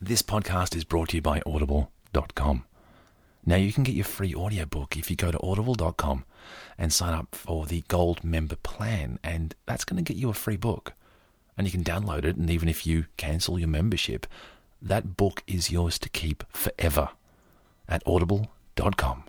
This podcast is brought to you by Audible.com. Now, you can get your free audiobook if you go to audible.com and sign up for the gold member plan, and that's going to get you a free book. And you can download it, and even if you cancel your membership, that book is yours to keep forever at audible.com.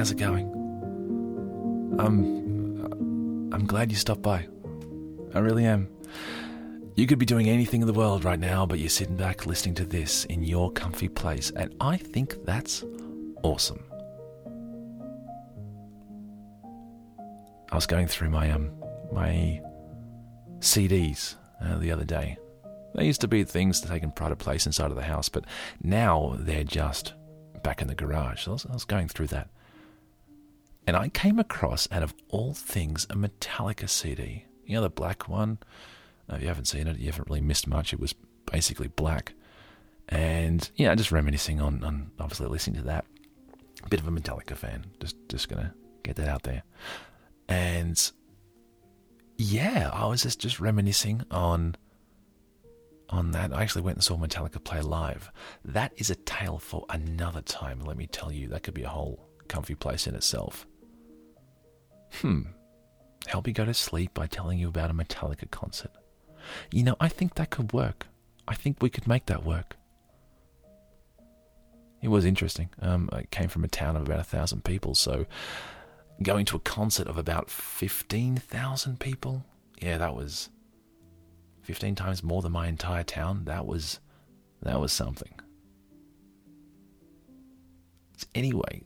how's it going? I'm I'm glad you stopped by. I really am. You could be doing anything in the world right now, but you're sitting back listening to this in your comfy place, and I think that's awesome. I was going through my um my CDs uh, the other day. They used to be things to take in pride of place inside of the house, but now they're just back in the garage. So I was, I was going through that. And I came across, out of all things, a Metallica CD. You know, the black one? If you haven't seen it, you haven't really missed much. It was basically black. And, yeah, just reminiscing on, on obviously listening to that. Bit of a Metallica fan. Just, just going to get that out there. And, yeah, I was just, just reminiscing on on that. I actually went and saw Metallica play live. That is a tale for another time, let me tell you. That could be a whole comfy place in itself. Hmm. Help you go to sleep by telling you about a Metallica concert. You know, I think that could work. I think we could make that work. It was interesting. Um, I came from a town of about a thousand people, so going to a concert of about 15,000 people, yeah, that was 15 times more than my entire town. That was that was something. Anyway,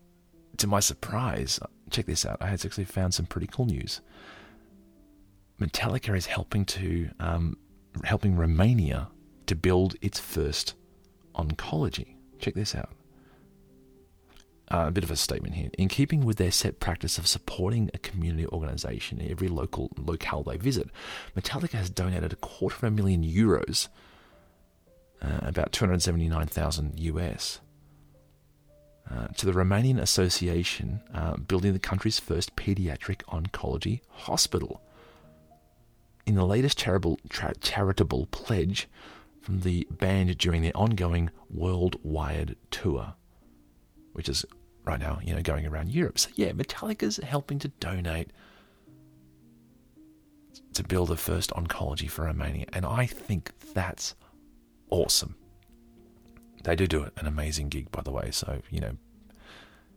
to my surprise, check this out. I had actually found some pretty cool news. Metallica is helping to um, helping Romania to build its first oncology. Check this out. Uh, a bit of a statement here. In keeping with their set practice of supporting a community organisation in every local locale they visit, Metallica has donated a quarter of a million euros, uh, about 279,000 US, uh, to the Romanian Association uh, building the country's first pediatric oncology hospital. In the latest charitable, tra- charitable pledge from the band during their ongoing worldwide tour which is right now, you know, going around Europe. So yeah, Metallica's helping to donate to build the first oncology for Romania, and I think that's awesome. They do do it, an amazing gig, by the way. So you know,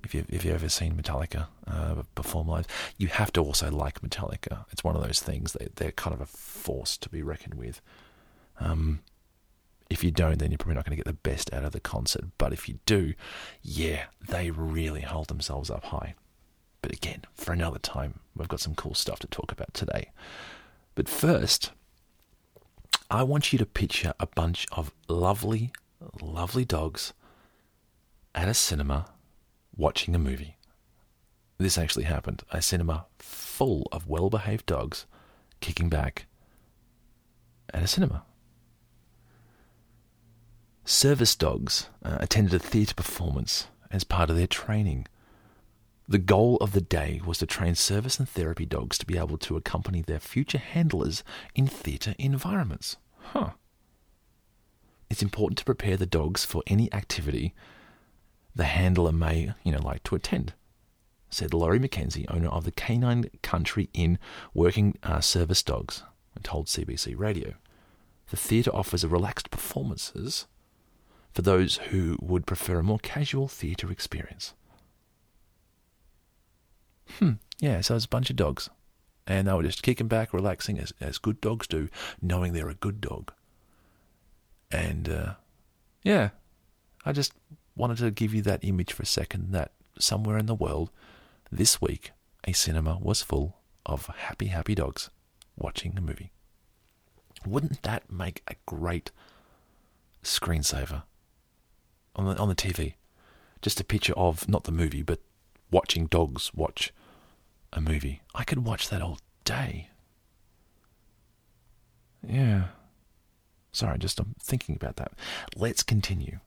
if you if you've ever seen Metallica uh, perform live, you have to also like Metallica. It's one of those things that they're kind of a force to be reckoned with. Um, if you don't, then you're probably not going to get the best out of the concert. But if you do, yeah, they really hold themselves up high. But again, for another time, we've got some cool stuff to talk about today. But first, I want you to picture a bunch of lovely, lovely dogs at a cinema watching a movie. This actually happened. A cinema full of well behaved dogs kicking back at a cinema. Service dogs uh, attended a theatre performance as part of their training. The goal of the day was to train service and therapy dogs to be able to accompany their future handlers in theatre environments. Huh. It's important to prepare the dogs for any activity the handler may, you know, like to attend, said Laurie McKenzie, owner of the Canine Country Inn Working uh, Service Dogs, and told CBC Radio. The theatre offers relaxed performances for those who would prefer a more casual theatre experience. Hmm, yeah, so a bunch of dogs. And they were just kicking back, relaxing, as, as good dogs do, knowing they're a good dog. And, uh, yeah, I just wanted to give you that image for a second that somewhere in the world, this week, a cinema was full of happy, happy dogs watching a movie. Wouldn't that make a great screensaver on the on the TV. Just a picture of not the movie, but watching dogs watch a movie. I could watch that all day. Yeah. Sorry, just I'm thinking about that. Let's continue.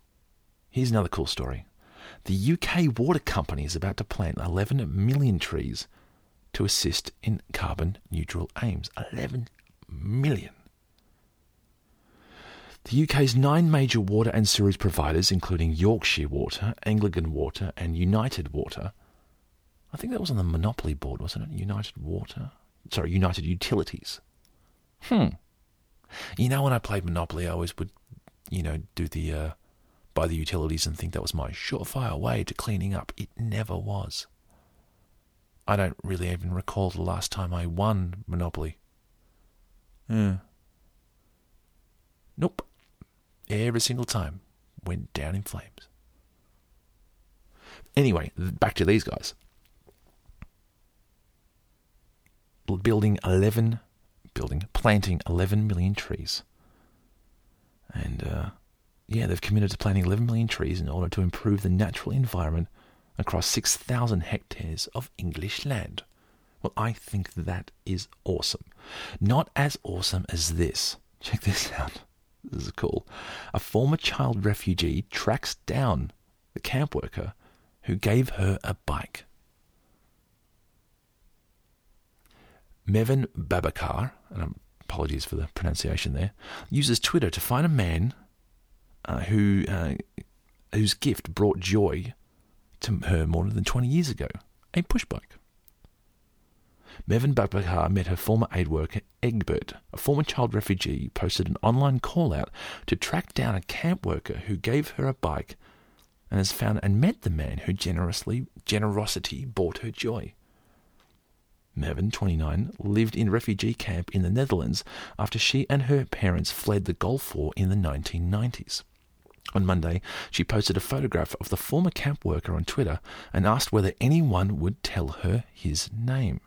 Here's another cool story. The UK Water Company is about to plant 11 million trees to assist in carbon neutral aims. 11 million. The UK's nine major water and sewage providers, including Yorkshire Water, Anglian Water, and United Water, I think that was on the Monopoly board, wasn't it? United Water? Sorry, United Utilities. Hmm. You know, when I played Monopoly, I always would, you know, do the uh, buy the utilities and think that was my surefire way to cleaning up. It never was. I don't really even recall the last time I won Monopoly. Yeah. Nope. Every single time went down in flames. Anyway, back to these guys. Building 11, building, planting 11 million trees. And, uh, yeah, they've committed to planting 11 million trees in order to improve the natural environment across 6,000 hectares of English land. Well, I think that is awesome. Not as awesome as this. Check this out. This is cool. A former child refugee tracks down the camp worker who gave her a bike. Mevan Babakar, and apologies for the pronunciation there, uses Twitter to find a man uh, who uh, whose gift brought joy to her more than 20 years ago a push bike. Mevan Babakar met her former aid worker Egbert, a former child refugee, posted an online call out to track down a camp worker who gave her a bike and has found and met the man who generously generosity brought her joy. Mevan, 29, lived in refugee camp in the Netherlands after she and her parents fled the Gulf War in the 1990s. On Monday, she posted a photograph of the former camp worker on Twitter and asked whether anyone would tell her his name.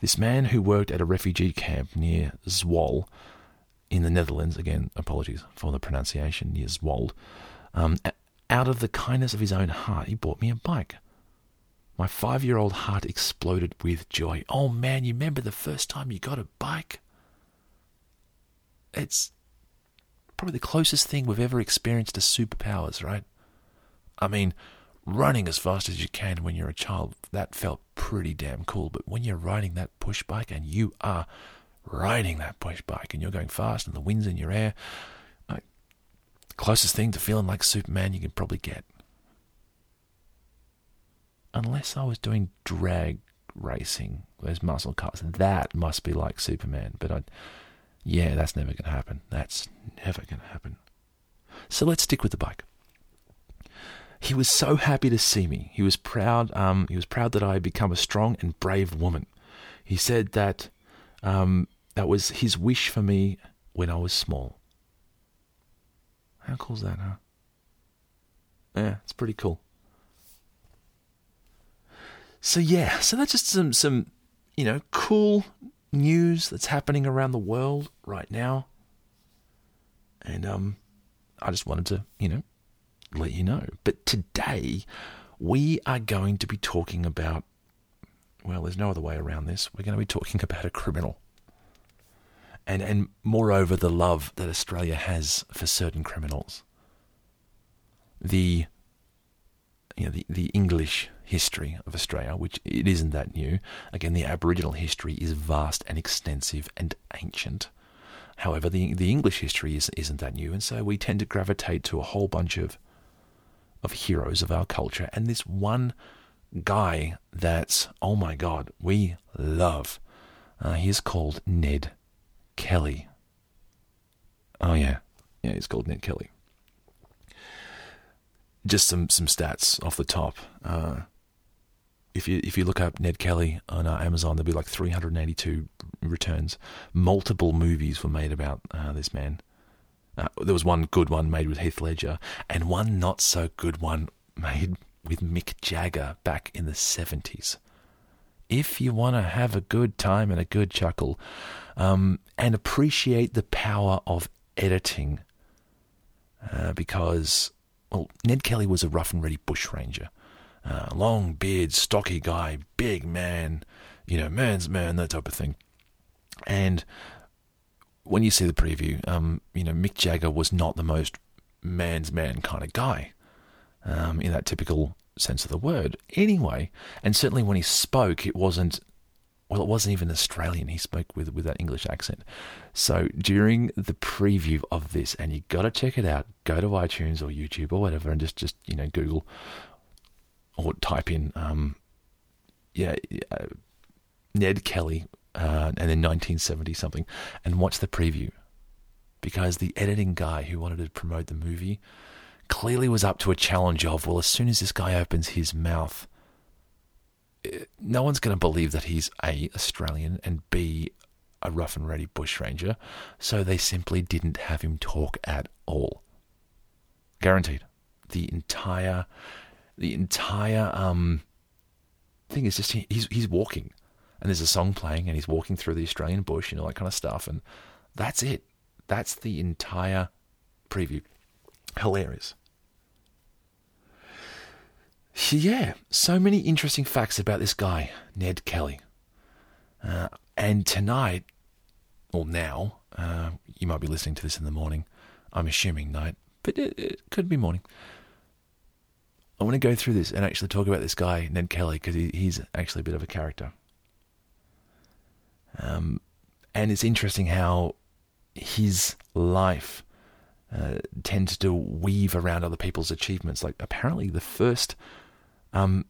This man who worked at a refugee camp near Zwol in the Netherlands, again, apologies for the pronunciation, near Zwold, um, out of the kindness of his own heart, he bought me a bike. My five year old heart exploded with joy. Oh man, you remember the first time you got a bike? It's probably the closest thing we've ever experienced to superpowers, right? I mean, running as fast as you can when you're a child, that felt pretty damn cool. But when you're riding that push bike and you are riding that push bike and you're going fast and the wind's in your hair, like, uh, closest thing to feeling like Superman you can probably get. Unless I was doing drag racing, those muscle cars, that must be like Superman. But I yeah, that's never going to happen. That's never going to happen. So let's stick with the bike. He was so happy to see me. He was proud. Um, he was proud that I had become a strong and brave woman. He said that um, that was his wish for me when I was small. How cool is that, huh? Yeah, it's pretty cool. So yeah, so that's just some some you know cool news that's happening around the world right now. And um, I just wanted to, you know, let you know. But today, we are going to be talking about, well, there's no other way around this. We're going to be talking about a criminal. And, and moreover, the love that Australia has for certain criminals. The, you know, the, the English history of Australia, which it isn't that new. Again, the Aboriginal history is vast and extensive and ancient. However, the the English history is, isn't that new, and so we tend to gravitate to a whole bunch of of heroes of our culture. And this one guy that's oh my god, we love. Uh, he is called Ned Kelly. Oh yeah, yeah, he's called Ned Kelly. Just some some stats off the top. Uh, if you if you look up Ned Kelly on uh, Amazon, there'll be like 382 returns. Multiple movies were made about uh, this man. Uh, there was one good one made with Heath Ledger, and one not so good one made with Mick Jagger back in the 70s. If you want to have a good time and a good chuckle, um, and appreciate the power of editing, uh, because well, Ned Kelly was a rough and ready bushranger. Uh, long beard, stocky guy, big man, you know, man's man, that type of thing. And when you see the preview, um, you know Mick Jagger was not the most man's man kind of guy, um, in that typical sense of the word. Anyway, and certainly when he spoke, it wasn't. Well, it wasn't even Australian. He spoke with with that English accent. So during the preview of this, and you got to check it out. Go to iTunes or YouTube or whatever, and just just you know Google or type in um, yeah uh, Ned Kelly uh, and then 1970 something, and watch the preview because the editing guy who wanted to promote the movie clearly was up to a challenge of well, as soon as this guy opens his mouth, no one's going to believe that he's a Australian and b a rough and ready bushranger, so they simply didn't have him talk at all. Guaranteed. The entire, the entire um, thing is just he's he's walking and there's a song playing, and he's walking through the Australian bush and all that kind of stuff, and that's it. That's the entire preview. Hilarious. Yeah, so many interesting facts about this guy, Ned Kelly. Uh, and tonight, or now, uh, you might be listening to this in the morning. I'm assuming night, but it, it could be morning. I want to go through this and actually talk about this guy, Ned Kelly, because he, he's actually a bit of a character. Um, and it's interesting how his life uh, tends to weave around other people's achievements. Like apparently, the first, um,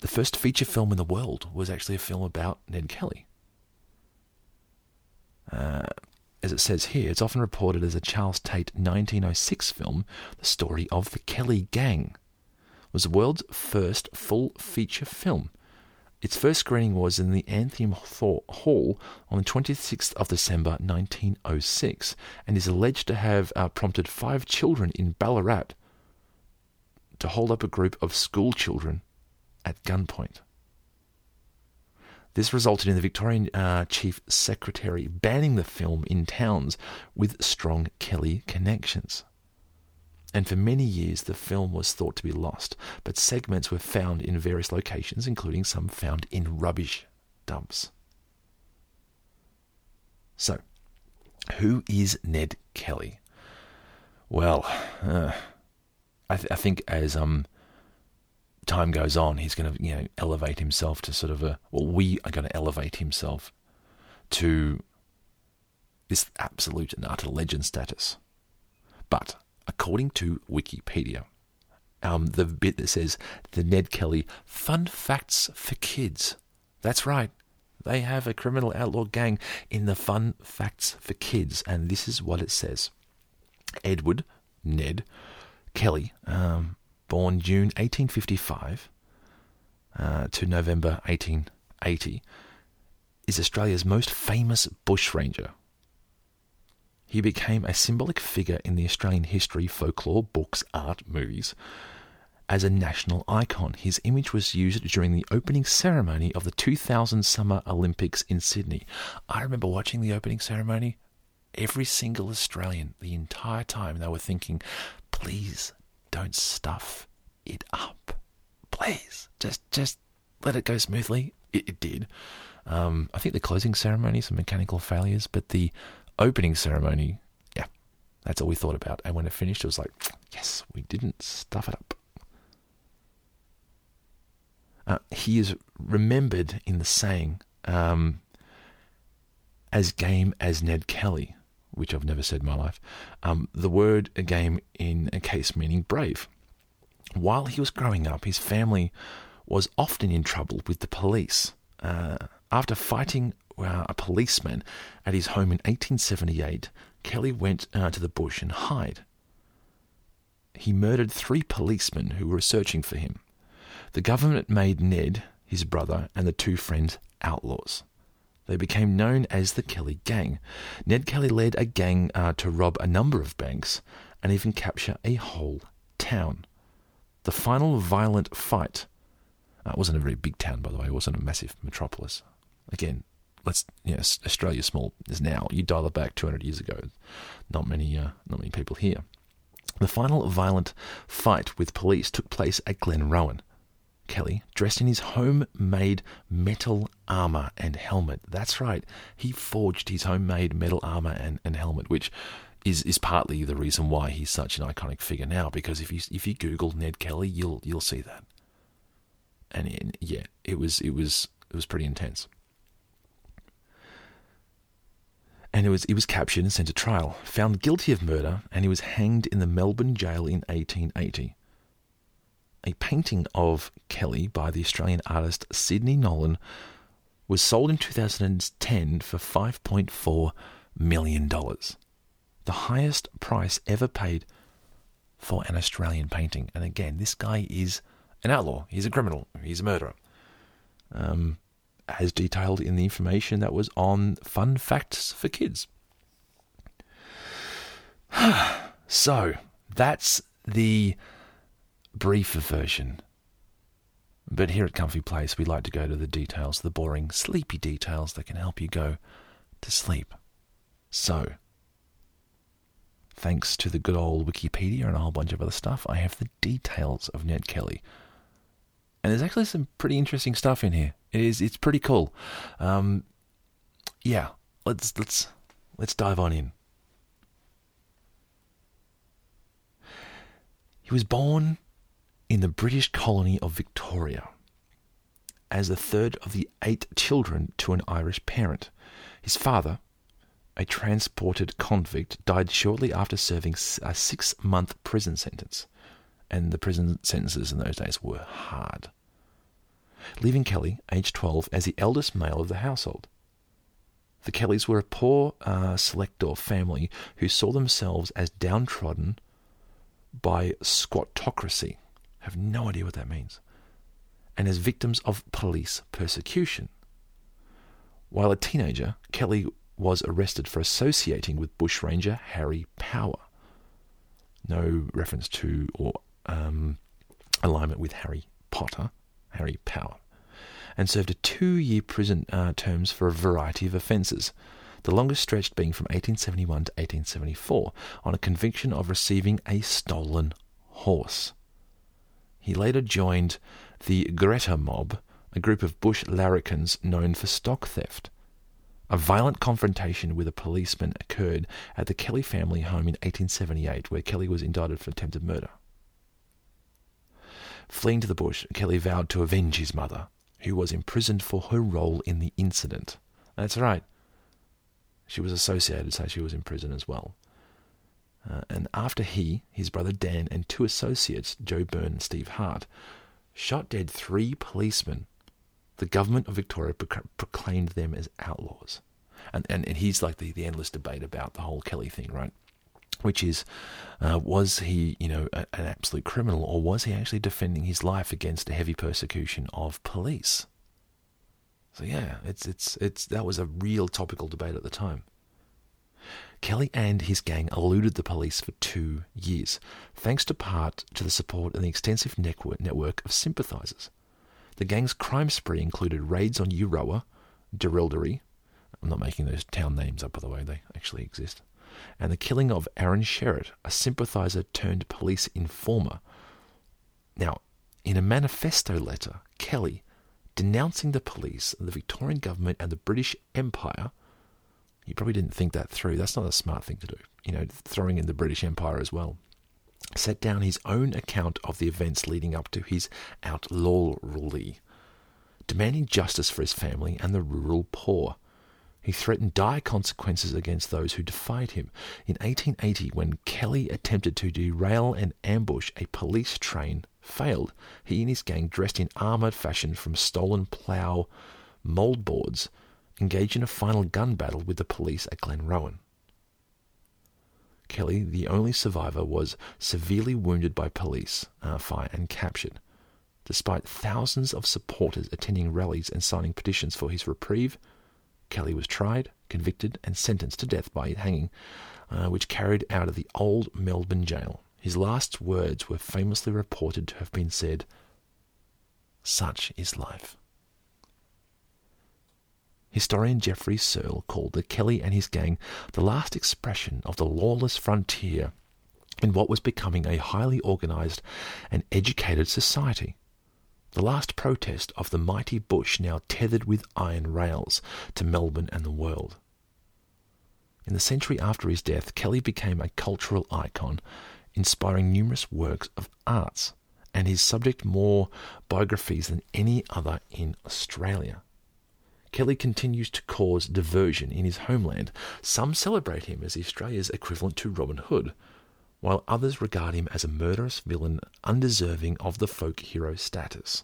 the first feature film in the world was actually a film about Ned Kelly. Uh, as it says here, it's often reported as a Charles Tait 1906 film, The Story of the Kelly Gang, It was the world's first full feature film its first screening was in the Anthem Hall on the 26th of December 1906 and is alleged to have uh, prompted five children in Ballarat to hold up a group of school children at gunpoint. This resulted in the Victorian uh, Chief Secretary banning the film in towns with strong Kelly connections and for many years the film was thought to be lost, but segments were found in various locations, including some found in rubbish dumps. So, who is Ned Kelly? Well, uh, I, th- I, think as um time goes on, he's going to you know elevate himself to sort of a well, we are going to elevate himself to this absolute and utter legend status. But according to Wikipedia. Um, the bit that says the Ned Kelly Fun Facts for Kids. That's right. They have a criminal outlaw gang in the Fun Facts for Kids, and this is what it says Edward Ned Kelly, um, born June 1855 uh, to November 1880, is Australia's most famous bushranger he became a symbolic figure in the Australian history, folklore, books, art, movies. As a national icon, his image was used during the opening ceremony of the 2000 Summer Olympics in Sydney. I remember watching the opening ceremony. Every single Australian, the entire time, they were thinking, please don't stuff it up. Please, just just let it go smoothly. It, it did. Um, I think the closing ceremony, some mechanical failures, but the opening ceremony, yeah, that's all we thought about. And when it finished, it was like, yes, we didn't stuff it up. Uh, he is remembered in the saying um, as game as Ned Kelly, which I've never said in my life. Um, the word game in a case meaning brave. While he was growing up, his family was often in trouble with the police. Uh, after fighting uh, a policeman at his home in 1878, Kelly went uh, to the bush and hid. He murdered three policemen who were searching for him. The government made Ned, his brother, and the two friends outlaws. They became known as the Kelly Gang. Ned Kelly led a gang uh, to rob a number of banks and even capture a whole town. The final violent fight uh, wasn't a very big town, by the way. It wasn't a massive metropolis. Again, let's yes, Australia small as now. You dial it back 200 years ago, not many, uh, not many people here. The final violent fight with police took place at Glenrowan. Kelly, dressed in his homemade metal armor and helmet. That's right, he forged his homemade metal armor and, and helmet, which is is partly the reason why he's such an iconic figure now. Because if you if you Google Ned Kelly, you'll you'll see that. And it, yeah, it was it was it was pretty intense. And it was he was captured and sent to trial, found guilty of murder, and he was hanged in the Melbourne jail in 1880 a painting of Kelly by the Australian artist Sidney Nolan was sold in 2010 for $5.4 million, the highest price ever paid for an Australian painting. And again, this guy is an outlaw, he's a criminal, he's a murderer. Um, as detailed in the information that was on Fun Facts for Kids. so, that's the briefer version. But here at Comfy Place, we like to go to the details, the boring, sleepy details that can help you go to sleep. So, thanks to the good old Wikipedia and a whole bunch of other stuff, I have the details of Ned Kelly. And there's actually some pretty interesting stuff in here. It is it's pretty cool. Um, yeah, let's let's let's dive on in. He was born in the British colony of Victoria as the third of the eight children to an Irish parent. His father, a transported convict, died shortly after serving a six month prison sentence, and the prison sentences in those days were hard. Leaving Kelly, aged 12, as the eldest male of the household. The Kellys were a poor uh, selector family who saw themselves as downtrodden by squattocracy, have no idea what that means. And as victims of police persecution. While a teenager, Kelly was arrested for associating with bushranger Harry Power. No reference to or um, alignment with Harry Potter, Harry Power, and served a two year prison uh, terms for a variety of offences, the longest stretched being from 1871 to 1874 on a conviction of receiving a stolen horse. He later joined the Greta Mob, a group of bush larrikins known for stock theft. A violent confrontation with a policeman occurred at the Kelly family home in 1878, where Kelly was indicted for attempted murder. Fleeing to the bush, Kelly vowed to avenge his mother, who was imprisoned for her role in the incident. That's right. She was associated, so she was in prison as well. Uh, and after he, his brother Dan, and two associates, Joe Byrne and Steve Hart, shot dead three policemen, the government of Victoria proclaimed them as outlaws. And, and, and here's like the, the endless debate about the whole Kelly thing, right? Which is, uh, was he, you know, a, an absolute criminal, or was he actually defending his life against a heavy persecution of police? So yeah, it's it's it's that was a real topical debate at the time. Kelly and his gang eluded the police for two years, thanks to part to the support and the extensive network of sympathisers. The gang's crime spree included raids on Euroa, Jerilderie, I'm not making those town names up by the way, they actually exist, and the killing of Aaron Sherritt, a sympathiser turned police informer. Now, in a manifesto letter, Kelly, denouncing the police, the Victorian government, and the British Empire, he probably didn't think that through. That's not a smart thing to do. You know, throwing in the British Empire as well. Set down his own account of the events leading up to his outlawry, demanding justice for his family and the rural poor. He threatened dire consequences against those who defied him. In 1880, when Kelly attempted to derail and ambush a police train, failed. He and his gang, dressed in armoured fashion from stolen plough mouldboards, engaged in a final gun battle with the police at Glenrowan. Kelly, the only survivor, was severely wounded by police uh, fire and captured. Despite thousands of supporters attending rallies and signing petitions for his reprieve, Kelly was tried, convicted, and sentenced to death by hanging, uh, which carried out of the old Melbourne jail. His last words were famously reported to have been said, Such is life. Historian Geoffrey Serle called the Kelly and his gang the last expression of the lawless frontier in what was becoming a highly organized and educated society. the last protest of the mighty bush now tethered with iron rails to Melbourne and the world. In the century after his death, Kelly became a cultural icon, inspiring numerous works of arts, and his subject more biographies than any other in Australia. Kelly continues to cause diversion in his homeland. Some celebrate him as Australia's equivalent to Robin Hood, while others regard him as a murderous villain undeserving of the folk hero status.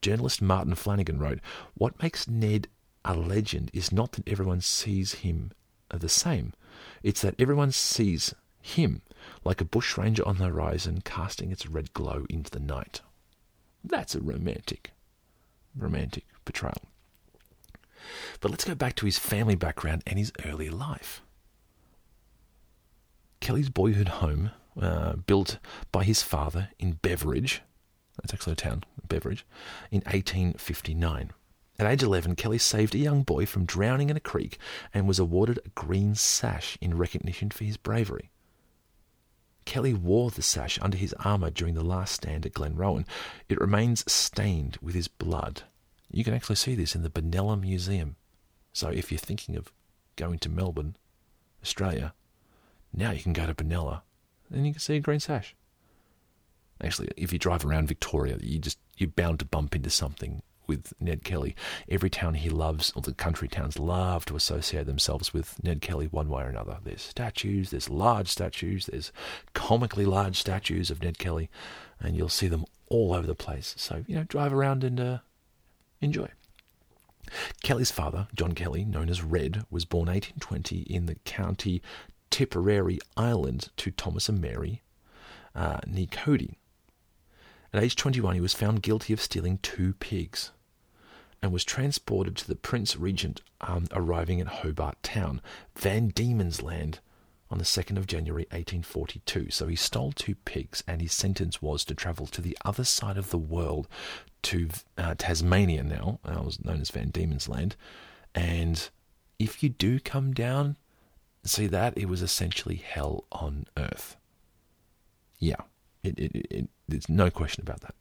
Journalist Martin Flanagan wrote, What makes Ned a legend is not that everyone sees him the same, it's that everyone sees him like a bushranger on the horizon casting its red glow into the night. That's a romantic, romantic portrayal. But let's go back to his family background and his early life. Kelly's boyhood home, uh, built by his father in Beveridge, that's actually a town, Beveridge, in 1859. At age 11, Kelly saved a young boy from drowning in a creek and was awarded a green sash in recognition for his bravery. Kelly wore the sash under his armour during the last stand at Glenrowan. It remains stained with his blood. You can actually see this in the Benalla Museum. So if you're thinking of going to Melbourne, Australia, now you can go to Benalla and you can see a green sash. Actually, if you drive around Victoria, you just you're bound to bump into something with Ned Kelly. Every town he loves, or the country towns, love to associate themselves with Ned Kelly one way or another. There's statues, there's large statues, there's comically large statues of Ned Kelly, and you'll see them all over the place. So you know, drive around and uh, enjoy. Kelly's father, John Kelly, known as Red, was born 1820 in the county Tipperary Ireland, to Thomas and Mary uh, Cody. At age 21, he was found guilty of stealing two pigs and was transported to the Prince Regent, um, arriving at Hobart Town, Van Diemen's Land, on the 2nd of January 1842. So he stole two pigs, and his sentence was to travel to the other side of the world, to uh, Tasmania now, uh, was known as Van Diemen's Land. And if you do come down see that, it was essentially hell on earth. Yeah, it, it, it, there's no question about that.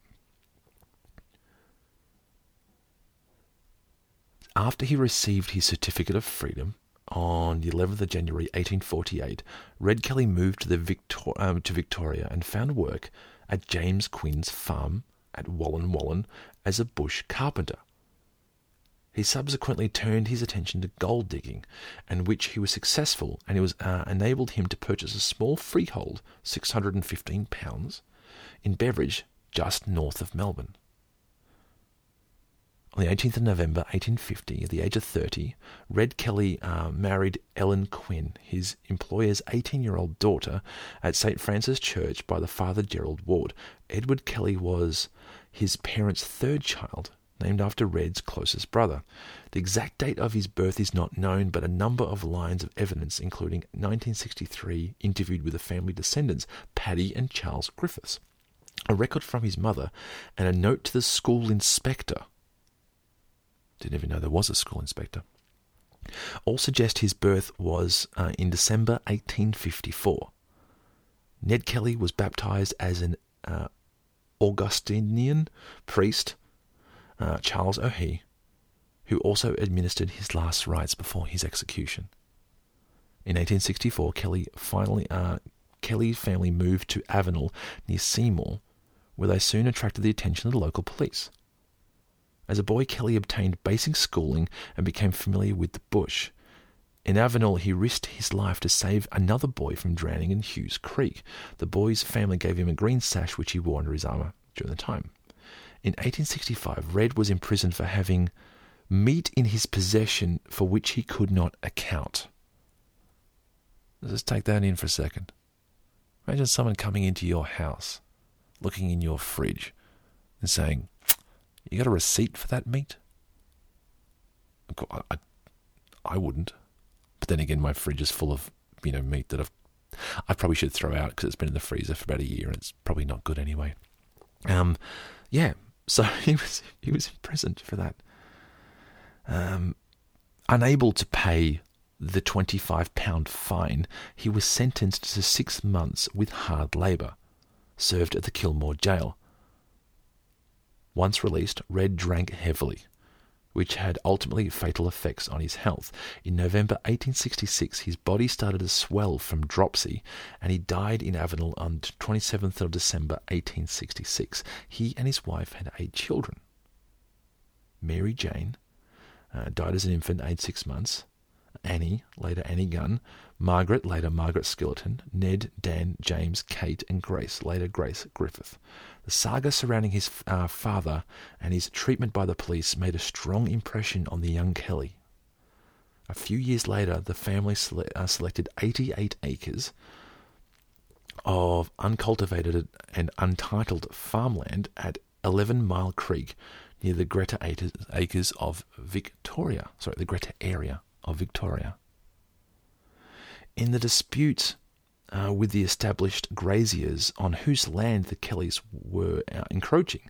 After he received his certificate of freedom on the 11th of January 1848, Red Kelly moved to, the Victor- um, to Victoria and found work at James Quinn's farm at Wallan Wallan as a bush carpenter. He subsequently turned his attention to gold digging, in which he was successful, and it was uh, enabled him to purchase a small freehold, six hundred and fifteen pounds, in Beveridge, just north of Melbourne. On the 18th of November 1850, at the age of 30, Red Kelly uh, married Ellen Quinn, his employer's 18 year old daughter, at St. Francis Church by the father Gerald Ward. Edward Kelly was his parents' third child named after Red's closest brother. The exact date of his birth is not known, but a number of lines of evidence, including 1963 interviewed with the family descendants, Paddy and Charles Griffiths, a record from his mother, and a note to the school inspector. Didn't even know there was a school inspector. All suggest his birth was uh, in December 1854. Ned Kelly was baptized as an uh, Augustinian priest uh, Charles O'Hea, who also administered his last rites before his execution. In 1864, Kelly finally, uh, Kelly's family moved to Avenel near Seymour, where they soon attracted the attention of the local police. As a boy, Kelly obtained basic schooling and became familiar with the bush. In Avenel, he risked his life to save another boy from drowning in Hughes Creek. The boy's family gave him a green sash which he wore under his armour during the time. In 1865, Red was imprisoned for having meat in his possession for which he could not account. Let's take that in for a second. Imagine someone coming into your house, looking in your fridge, and saying, You got a receipt for that meat? I, I, I wouldn't. But then again, my fridge is full of you know meat that I've I probably should throw out because it's been in the freezer for about a year and it's probably not good anyway. Um, yeah, so he was he was imprisoned for that. Um, unable to pay the twenty five pound fine, he was sentenced to six months with hard labour, served at the Kilmore jail. Once released, Red drank heavily, which had ultimately fatal effects on his health. In November 1866, his body started to swell from dropsy, and he died in Avenel on 27th of December 1866. He and his wife had eight children. Mary Jane uh, died as an infant, aged six months. Annie, later Annie Gunn, Margaret, later Margaret Skillion, Ned, Dan, James, Kate, and Grace, later Grace Griffith. The saga surrounding his uh, father and his treatment by the police made a strong impression on the young Kelly. A few years later, the family sele- uh, selected 88 acres of uncultivated and untitled farmland at 11 Mile Creek near the Greta Acres of Victoria. Sorry, the Greta area of Victoria. In the dispute uh, with the established graziers on whose land the Kellys were uh, encroaching,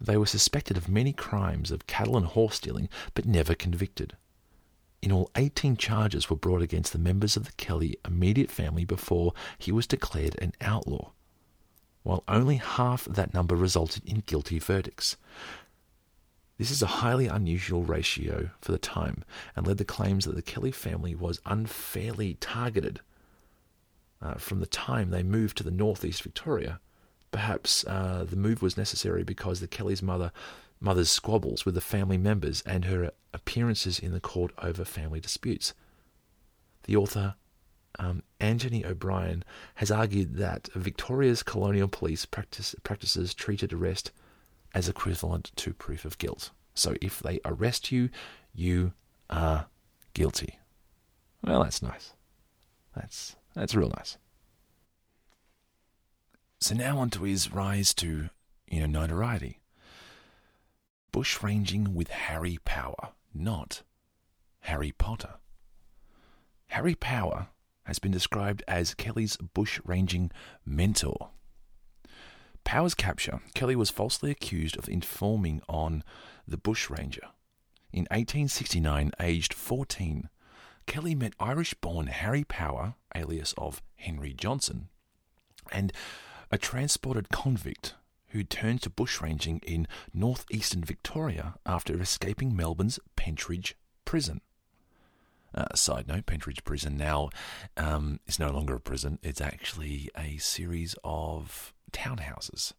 they were suspected of many crimes of cattle and horse stealing, but never convicted. In all, 18 charges were brought against the members of the Kelly immediate family before he was declared an outlaw, while only half that number resulted in guilty verdicts. This is a highly unusual ratio for the time and led to claims that the Kelly family was unfairly targeted uh, from the time they moved to the northeast Victoria. Perhaps uh, the move was necessary because the Kelly's mother mother's squabbles with the family members and her appearances in the court over family disputes. The author um, Anthony O'Brien has argued that Victoria's colonial police practice, practices treated arrest as equivalent to proof of guilt. So if they arrest you, you are guilty. Well, that's nice. That's that's real nice. So now on to his rise to you know notoriety. Bush ranging with Harry Power, not Harry Potter. Harry Power has been described as Kelly's bush ranging mentor. Power's capture, Kelly was falsely accused of informing on the bushranger. In 1869, aged 14, Kelly met Irish born Harry Power, alias of Henry Johnson, and a transported convict who turned to bushranging in northeastern Victoria after escaping Melbourne's Pentridge prison. Uh, side note, Pentridge Prison now um, is no longer a prison. It's actually a series of townhouses.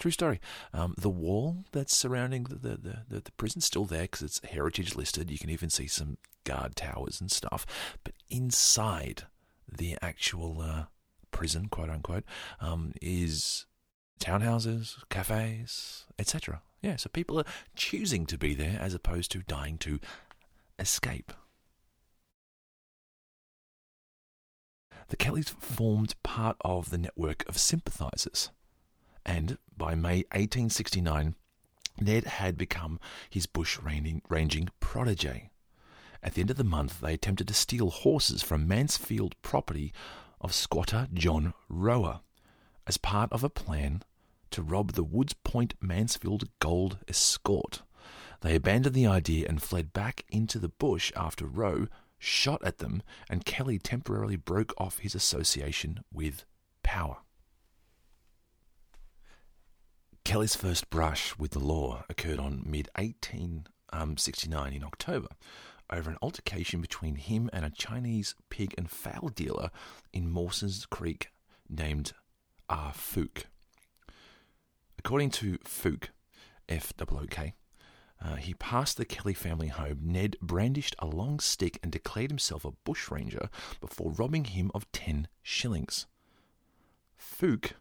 True story. Um, the wall that's surrounding the, the, the, the prison's still there because it's heritage listed. You can even see some guard towers and stuff. But inside the actual uh, prison, quote unquote, um, is townhouses, cafes, etc. Yeah, so people are choosing to be there as opposed to dying to escape. The Kellys formed part of the network of sympathisers, and by May 1869, Ned had become his bush ranging protege. At the end of the month, they attempted to steal horses from Mansfield property of squatter John Rowe as part of a plan to rob the Woods Point Mansfield gold escort. They abandoned the idea and fled back into the bush after Rowe shot at them, and Kelly temporarily broke off his association with power. Kelly's first brush with the law occurred on mid 1869 in October over an altercation between him and a Chinese pig and fowl dealer in Mawson's Creek named Ah Fook. According to Fook, F O O K, uh, he passed the Kelly family home. Ned brandished a long stick and declared himself a bushranger before robbing him of 10 shillings. Fook,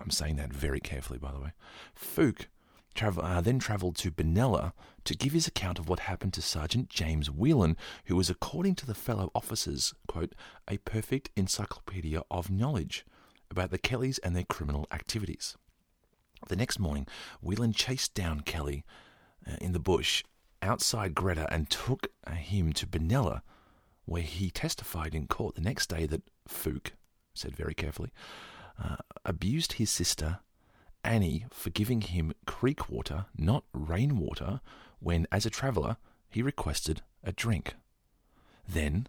I'm saying that very carefully, by the way, Fook travel, uh, then travelled to Benalla to give his account of what happened to Sergeant James Whelan, who was, according to the fellow officers, quote, a perfect encyclopedia of knowledge about the Kellys and their criminal activities. The next morning, Whelan chased down Kelly uh, in the bush outside Greta and took uh, him to Benalla, where he testified in court the next day that Fook, said very carefully, uh, abused his sister Annie for giving him creek water, not rainwater, when, as a traveller, he requested a drink. Then,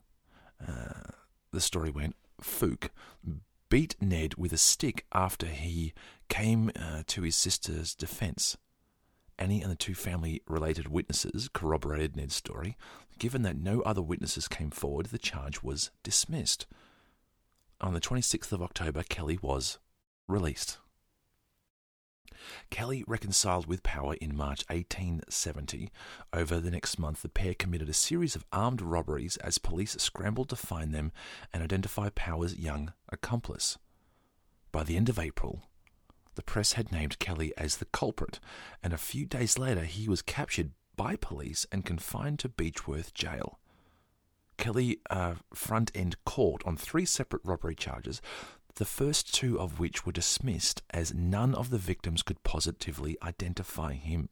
uh, the story went, Fook beat Ned with a stick after he came uh, to his sister's defense. Annie and the two family related witnesses corroborated Ned's story. Given that no other witnesses came forward, the charge was dismissed. On the 26th of October, Kelly was released. Kelly reconciled with Power in March 1870. Over the next month, the pair committed a series of armed robberies as police scrambled to find them and identify Power's young accomplice. By the end of April, the press had named Kelly as the culprit, and a few days later he was captured by police and confined to Beechworth Jail. Kelly uh, front end court on three separate robbery charges, the first two of which were dismissed as none of the victims could positively identify him.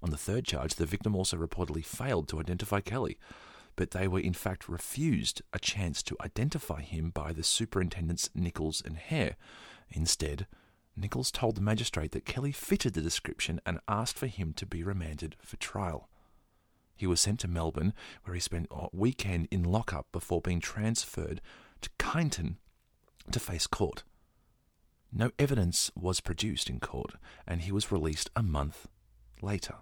On the third charge, the victim also reportedly failed to identify Kelly, but they were in fact refused a chance to identify him by the superintendents Nichols and Hare. Instead, Nichols told the magistrate that Kelly fitted the description and asked for him to be remanded for trial. He was sent to Melbourne, where he spent a weekend in lockup before being transferred to Kyneton to face court. No evidence was produced in court, and he was released a month later.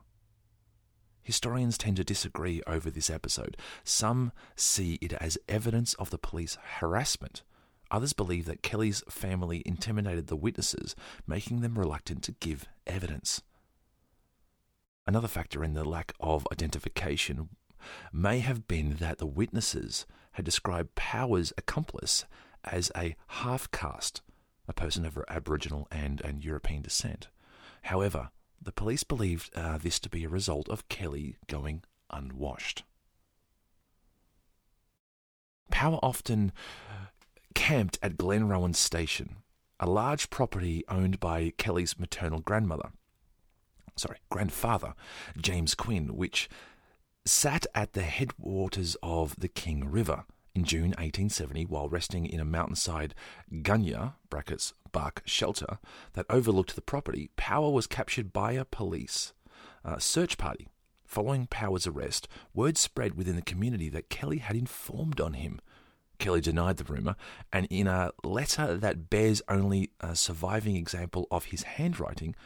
Historians tend to disagree over this episode. Some see it as evidence of the police harassment Others believe that Kelly's family intimidated the witnesses, making them reluctant to give evidence. Another factor in the lack of identification may have been that the witnesses had described Power's accomplice as a half caste, a person of Aboriginal and, and European descent. However, the police believed uh, this to be a result of Kelly going unwashed. Power often camped at Glenrowan Station, a large property owned by Kelly's maternal grandmother, sorry, grandfather, James Quinn, which sat at the headwaters of the King River in June 1870 while resting in a mountainside gunya brackets bark shelter that overlooked the property. Power was captured by a police uh, search party. Following Power's arrest, word spread within the community that Kelly had informed on him Kelly denied the rumour, and in a letter that bears only a surviving example of his handwriting,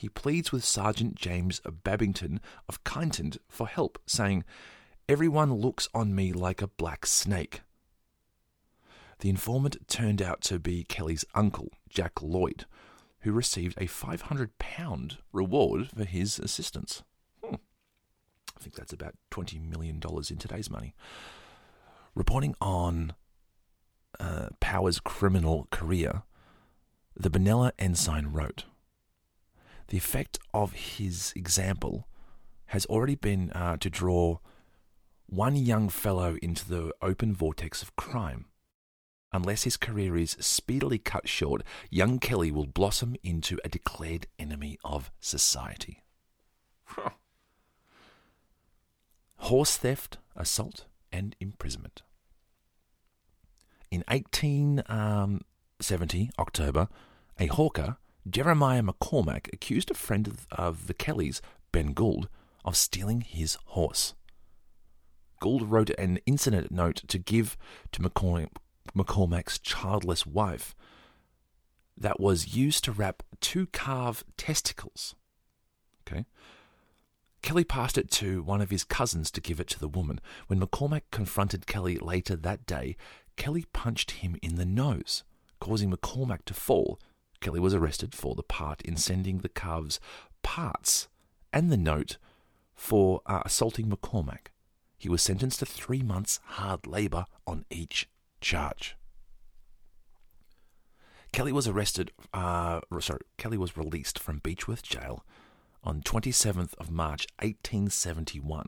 he pleads with Sergeant James Babington of Kyneton for help, saying, Everyone looks on me like a black snake. The informant turned out to be Kelly's uncle, Jack Lloyd, who received a £500 reward for his assistance. Hmm. I think that's about $20 million in today's money. Reporting on uh, Power's criminal career, the Benalla ensign wrote The effect of his example has already been uh, to draw one young fellow into the open vortex of crime. Unless his career is speedily cut short, young Kelly will blossom into a declared enemy of society. Horse theft, assault, and imprisonment. In 1870, um, October, a hawker, Jeremiah McCormack, accused a friend of, the Kellys, Ben Gould, of stealing his horse. Gould wrote an incident note to give to McCormack, McCormack's childless wife that was used to wrap two calf testicles. Okay. Kelly passed it to one of his cousins to give it to the woman. When McCormack confronted Kelly later that day, Kelly punched him in the nose, causing McCormack to fall. Kelly was arrested for the part in sending the calves parts and the note for uh, assaulting McCormack. He was sentenced to three months hard labour on each charge. Kelly was arrested. Uh, sorry, Kelly was released from Beechworth Jail on 27th of March 1871,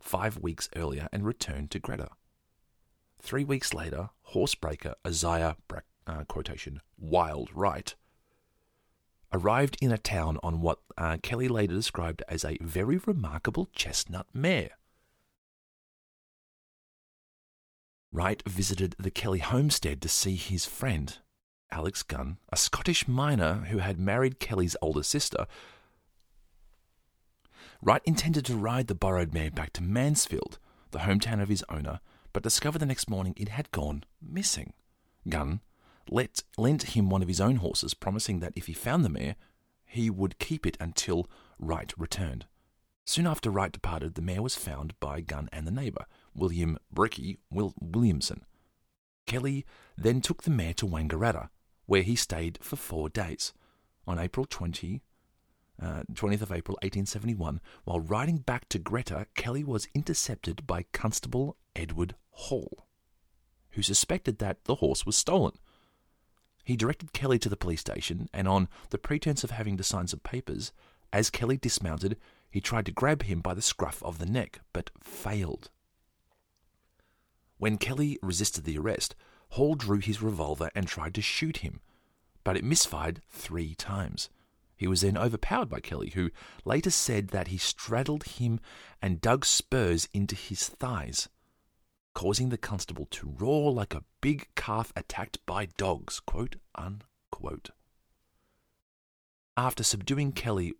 five weeks earlier, and returned to Greta. Three weeks later, horsebreaker Isaiah uh, quotation Wild Wright arrived in a town on what uh, Kelly later described as a very remarkable chestnut mare. Wright visited the Kelly homestead to see his friend, Alex Gunn, a Scottish miner who had married Kelly's older sister. Wright intended to ride the borrowed mare back to Mansfield, the hometown of his owner, but discovered the next morning it had gone missing. Gunn let, lent him one of his own horses, promising that if he found the mare, he would keep it until Wright returned. Soon after Wright departed, the mare was found by Gunn and the neighbour, William Brickey Will- Williamson. Kelly then took the mare to Wangaratta, where he stayed for four days. On April 20, uh, 20th of April 1871, while riding back to Greta, Kelly was intercepted by Constable Edward Hall, who suspected that the horse was stolen. He directed Kelly to the police station, and on the pretense of having to sign some papers, as Kelly dismounted, he tried to grab him by the scruff of the neck, but failed. When Kelly resisted the arrest, Hall drew his revolver and tried to shoot him, but it misfired three times. He was then overpowered by Kelly, who later said that he straddled him and dug spurs into his thighs, causing the constable to roar like a big calf attacked by dogs. Quote, unquote. After subduing Kelly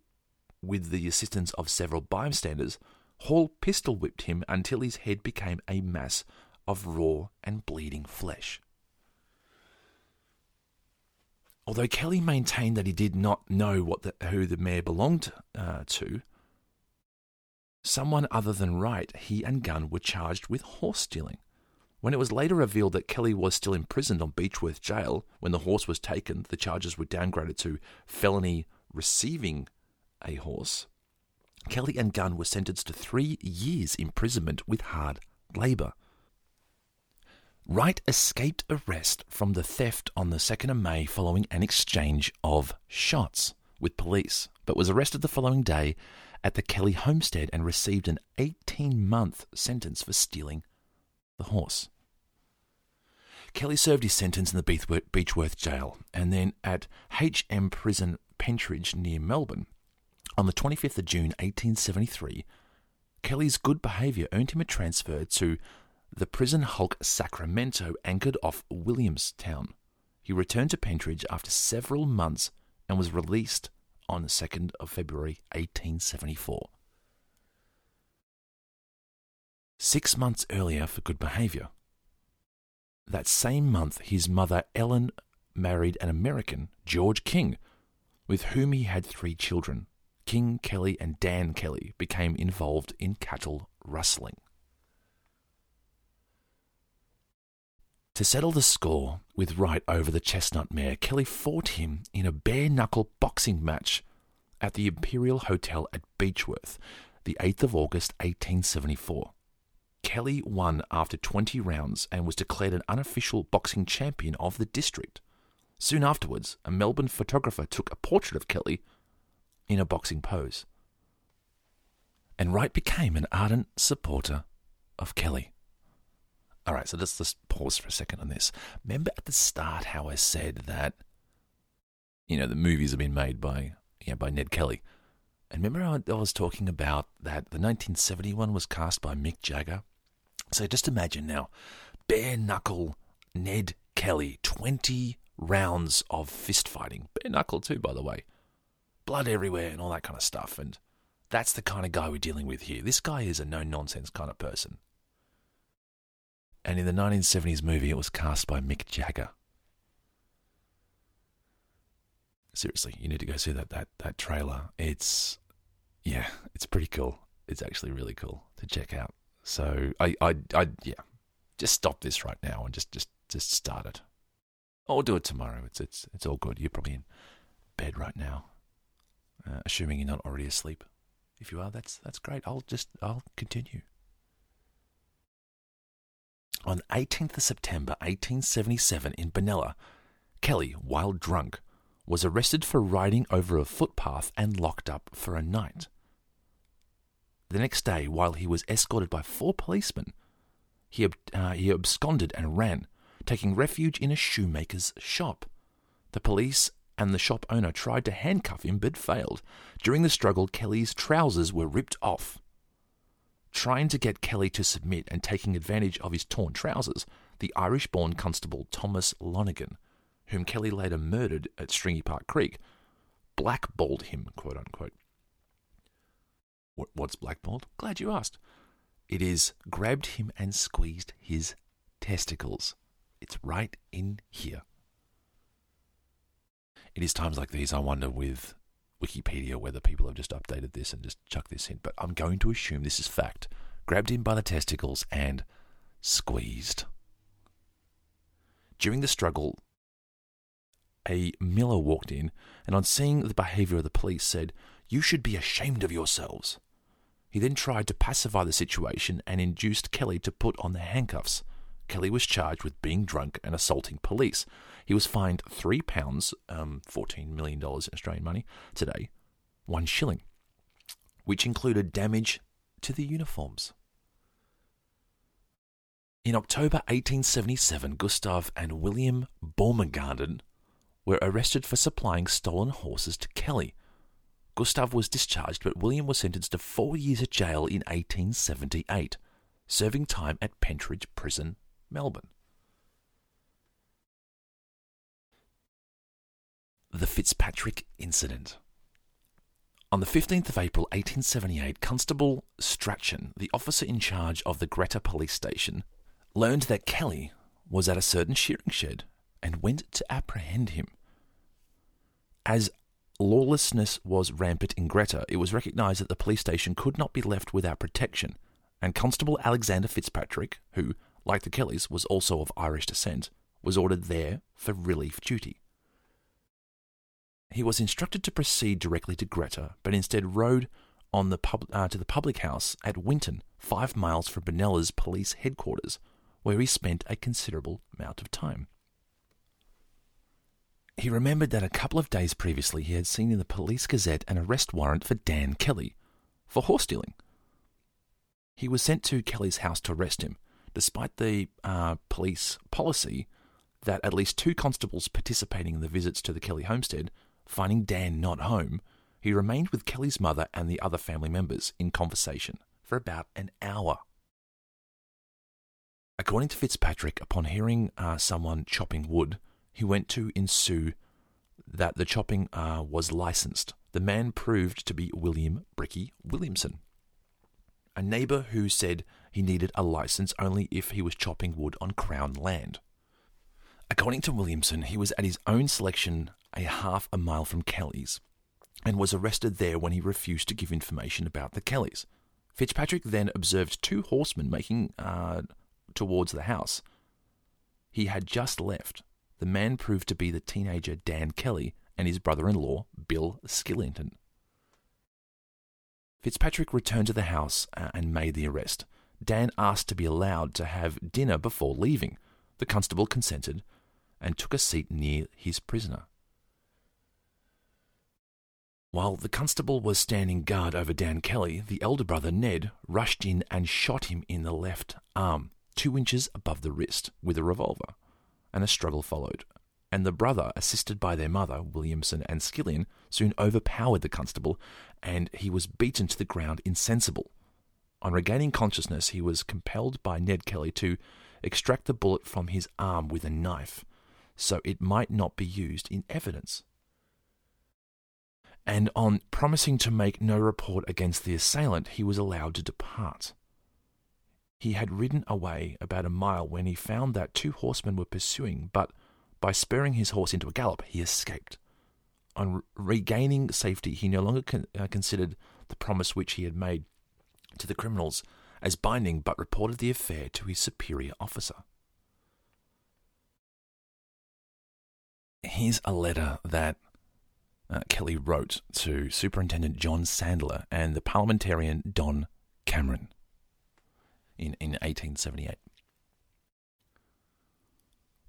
with the assistance of several bystanders, Hall pistol whipped him until his head became a mass of raw and bleeding flesh. Although Kelly maintained that he did not know what the, who the mare belonged uh, to, someone other than Wright, he and Gunn were charged with horse stealing. When it was later revealed that Kelly was still imprisoned on Beechworth Jail when the horse was taken, the charges were downgraded to felony receiving a horse. Kelly and Gunn were sentenced to three years' imprisonment with hard labour. Wright escaped arrest from the theft on the 2nd of May following an exchange of shots with police, but was arrested the following day at the Kelly homestead and received an 18 month sentence for stealing the horse. Kelly served his sentence in the Beechworth jail and then at HM Prison Pentridge near Melbourne. On the 25th of June 1873, Kelly's good behaviour earned him a transfer to the prison hulk Sacramento anchored off Williamstown. He returned to Pentridge after several months and was released on the 2nd of February 1874. Six months earlier for good behaviour. That same month, his mother Ellen married an American, George King, with whom he had three children. King, Kelly, and Dan Kelly became involved in cattle rustling. To settle the score with Wright over the chestnut mare, Kelly fought him in a bare knuckle boxing match at the Imperial Hotel at Beechworth, the 8th of August 1874. Kelly won after 20 rounds and was declared an unofficial boxing champion of the district. Soon afterwards, a Melbourne photographer took a portrait of Kelly in a boxing pose. And Wright became an ardent supporter of Kelly. All right, so let's just pause for a second on this. Remember at the start how I said that, you know, the movies have been made by, know, by Ned Kelly. And remember I was talking about that the 1971 was cast by Mick Jagger? So just imagine now, bare knuckle Ned Kelly, 20 rounds of fist fighting. Bare knuckle too, by the way. Blood everywhere and all that kind of stuff. And that's the kind of guy we're dealing with here. This guy is a no nonsense kind of person. And in the 1970s movie, it was cast by Mick Jagger. Seriously, you need to go see that that that trailer. It's yeah, it's pretty cool. It's actually really cool to check out. So I I I yeah, just stop this right now and just just just start it. I'll do it tomorrow. It's it's it's all good. You're probably in bed right now, uh, assuming you're not already asleep. If you are, that's that's great. I'll just I'll continue. On 18th of September 1877 in Benalla, Kelly, while drunk, was arrested for riding over a footpath and locked up for a night. The next day, while he was escorted by four policemen, he, uh, he absconded and ran, taking refuge in a shoemaker's shop. The police and the shop owner tried to handcuff him but failed. During the struggle, Kelly's trousers were ripped off Trying to get Kelly to submit and taking advantage of his torn trousers, the Irish born constable Thomas Lonergan, whom Kelly later murdered at Stringybark Creek, blackballed him, quote unquote. What's blackballed? Glad you asked. It is grabbed him and squeezed his testicles. It's right in here. It is times like these I wonder with Wikipedia whether people have just updated this and just chucked this in, but I'm going to assume this is fact. Grabbed him by the testicles and squeezed. During the struggle, a miller walked in and, on seeing the behaviour of the police, said, You should be ashamed of yourselves. He then tried to pacify the situation and induced Kelly to put on the handcuffs. Kelly was charged with being drunk and assaulting police. He was fined three pounds, um, $14 million in Australian money today, one shilling, which included damage to the uniforms. In October 1877, Gustav and William Baumgarten were arrested for supplying stolen horses to Kelly. Gustav was discharged, but William was sentenced to four years of jail in 1878, serving time at Pentridge Prison, Melbourne. The Fitzpatrick Incident. On the 15th of April 1878, Constable Strachan, the officer in charge of the Greta police station, learned that Kelly was at a certain shearing shed and went to apprehend him. As lawlessness was rampant in Greta, it was recognised that the police station could not be left without protection, and Constable Alexander Fitzpatrick, who, like the Kellys, was also of Irish descent, was ordered there for relief duty. He was instructed to proceed directly to Greta, but instead rode on the pub, uh, to the public house at Winton, five miles from Benalla's police headquarters, where he spent a considerable amount of time. He remembered that a couple of days previously he had seen in the Police Gazette an arrest warrant for Dan Kelly for horse stealing. He was sent to Kelly's house to arrest him, despite the uh, police policy that at least two constables participating in the visits to the Kelly homestead, finding Dan not home, he remained with Kelly's mother and the other family members in conversation for about an hour. According to Fitzpatrick, upon hearing uh, someone chopping wood, he went to ensue that the chopping uh, was licensed. The man proved to be William Brickey Williamson, a neighbour who said he needed a license only if he was chopping wood on Crown land. According to Williamson, he was at his own selection a half a mile from Kelly's and was arrested there when he refused to give information about the Kellys. Fitzpatrick then observed two horsemen making uh, towards the house. He had just left. The man proved to be the teenager Dan Kelly and his brother in law, Bill Skillion. Fitzpatrick returned to the house uh, and made the arrest. Dan asked to be allowed to have dinner before leaving. The constable consented and took a seat near his prisoner. While the constable was standing guard over Dan Kelly, the elder brother Ned rushed in and shot him in the left arm two inches above the wrist, with a revolver, and a struggle followed. And the brother, assisted by their mother, Williamson and Skillion, soon overpowered the constable, and he was beaten to the ground insensible. On regaining consciousness, he was compelled by Ned Kelly to extract the bullet from his arm with a knife, so it might not be used in evidence. And on promising to make no report against the assailant, he was allowed to depart. He had ridden away about a mile when he found that two horsemen were pursuing, but by spurring his horse into a gallop, he escaped. On re- regaining safety, he no longer con- uh, considered the promise which he had made to the criminals as binding, but reported the affair to his superior officer. Here's a letter that uh, Kelly wrote to Superintendent John Sandler and the parliamentarian Don Cameron in, in 1878.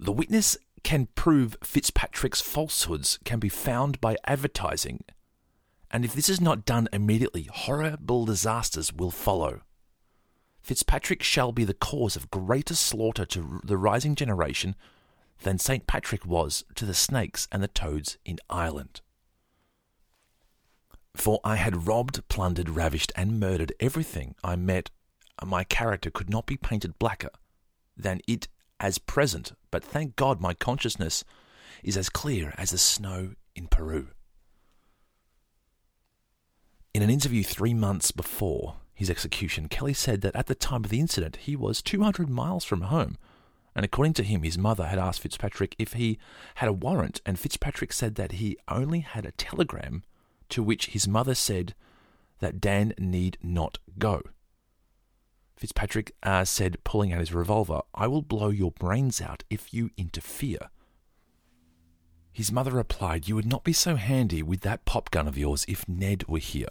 The witness can prove Fitzpatrick's falsehoods can be found by advertising, and if this is not done immediately, horrible disasters will follow. Fitzpatrick shall be the cause of greater slaughter to the rising generation than St. Patrick was to the snakes and the toads in Ireland. For I had robbed, plundered, ravished, and murdered everything I met my character could not be painted blacker than it as present, but thank God my consciousness is as clear as the snow in Peru. In an interview three months before his execution, Kelly said that at the time of the incident he was 200 miles from home And according to him, his mother had asked Fitzpatrick if he had a warrant, and Fitzpatrick said that he only had a telegram to which his mother said that Dan need not go. Fitzpatrick uh, said, pulling out his revolver, I will blow your brains out if you interfere. His mother replied, You would not be so handy with that pop gun of yours if Ned were here.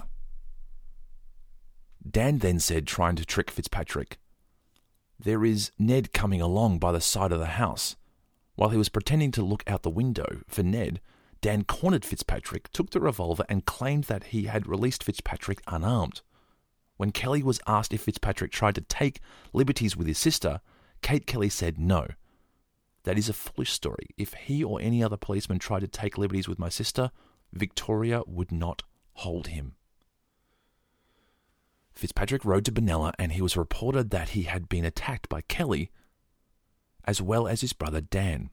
Dan then said, trying to trick Fitzpatrick, There is Ned coming along by the side of the house. While he was pretending to look out the window for Ned, Dan cornered Fitzpatrick, took the revolver, and claimed that he had released Fitzpatrick unarmed. When Kelly was asked if Fitzpatrick tried to take liberties with his sister, Kate Kelly said no. That is a foolish story. If he or any other policeman tried to take liberties with my sister, Victoria would not hold him. Fitzpatrick rode to Benalla and he was reported that he had been attacked by Kelly as well as his brother Dan.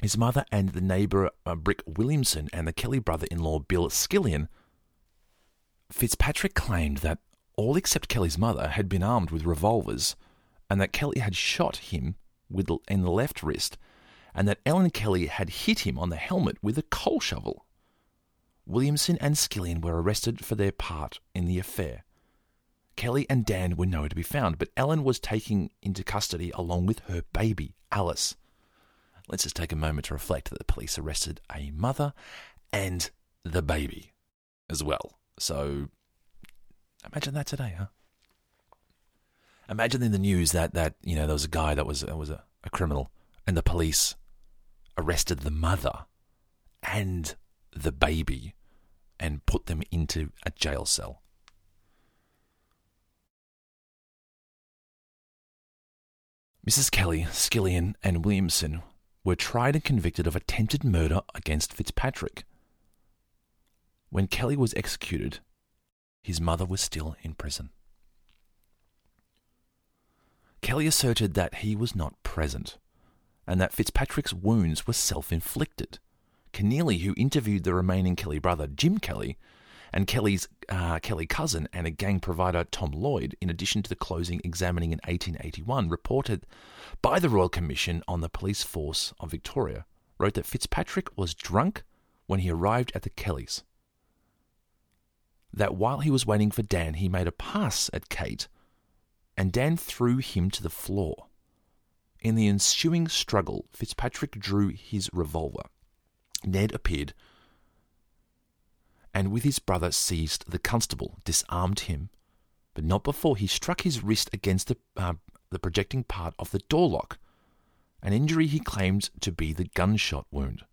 His mother and the neighbour uh, Brick Williamson and the Kelly brother in law Bill Skillion. Fitzpatrick claimed that all except Kelly's mother had been armed with revolvers and that Kelly had shot him with in the left wrist and that Ellen Kelly had hit him on the helmet with a coal shovel. Williamson and Skillion were arrested for their part in the affair. Kelly and Dan were nowhere to be found, but Ellen was taken into custody along with her baby, Alice. Let's just take a moment to reflect that the police arrested a mother and the baby as well. So imagine that today, huh? Imagine in the news that, that you know there was a guy that was was a, a criminal and the police arrested the mother and the baby and put them into a jail cell. Mrs. Kelly, Skillion, and Williamson were tried and convicted of attempted murder against Fitzpatrick. When Kelly was executed, his mother was still in prison. Kelly asserted that he was not present and that Fitzpatrick's wounds were self inflicted. Kenneally, who interviewed the remaining Kelly brother, Jim Kelly, and Kelly's uh, Kelly cousin and a gang provider, Tom Lloyd, in addition to the closing examining in 1881, reported by the Royal Commission on the Police Force of Victoria, wrote that Fitzpatrick was drunk when he arrived at the Kellys. That while he was waiting for Dan, he made a pass at Kate, and Dan threw him to the floor. In the ensuing struggle, Fitzpatrick drew his revolver. Ned appeared and with his brother seized the constable, disarmed him, but not before he struck his wrist against the, uh, the projecting part of the door lock, an injury he claimed to be the gunshot wound.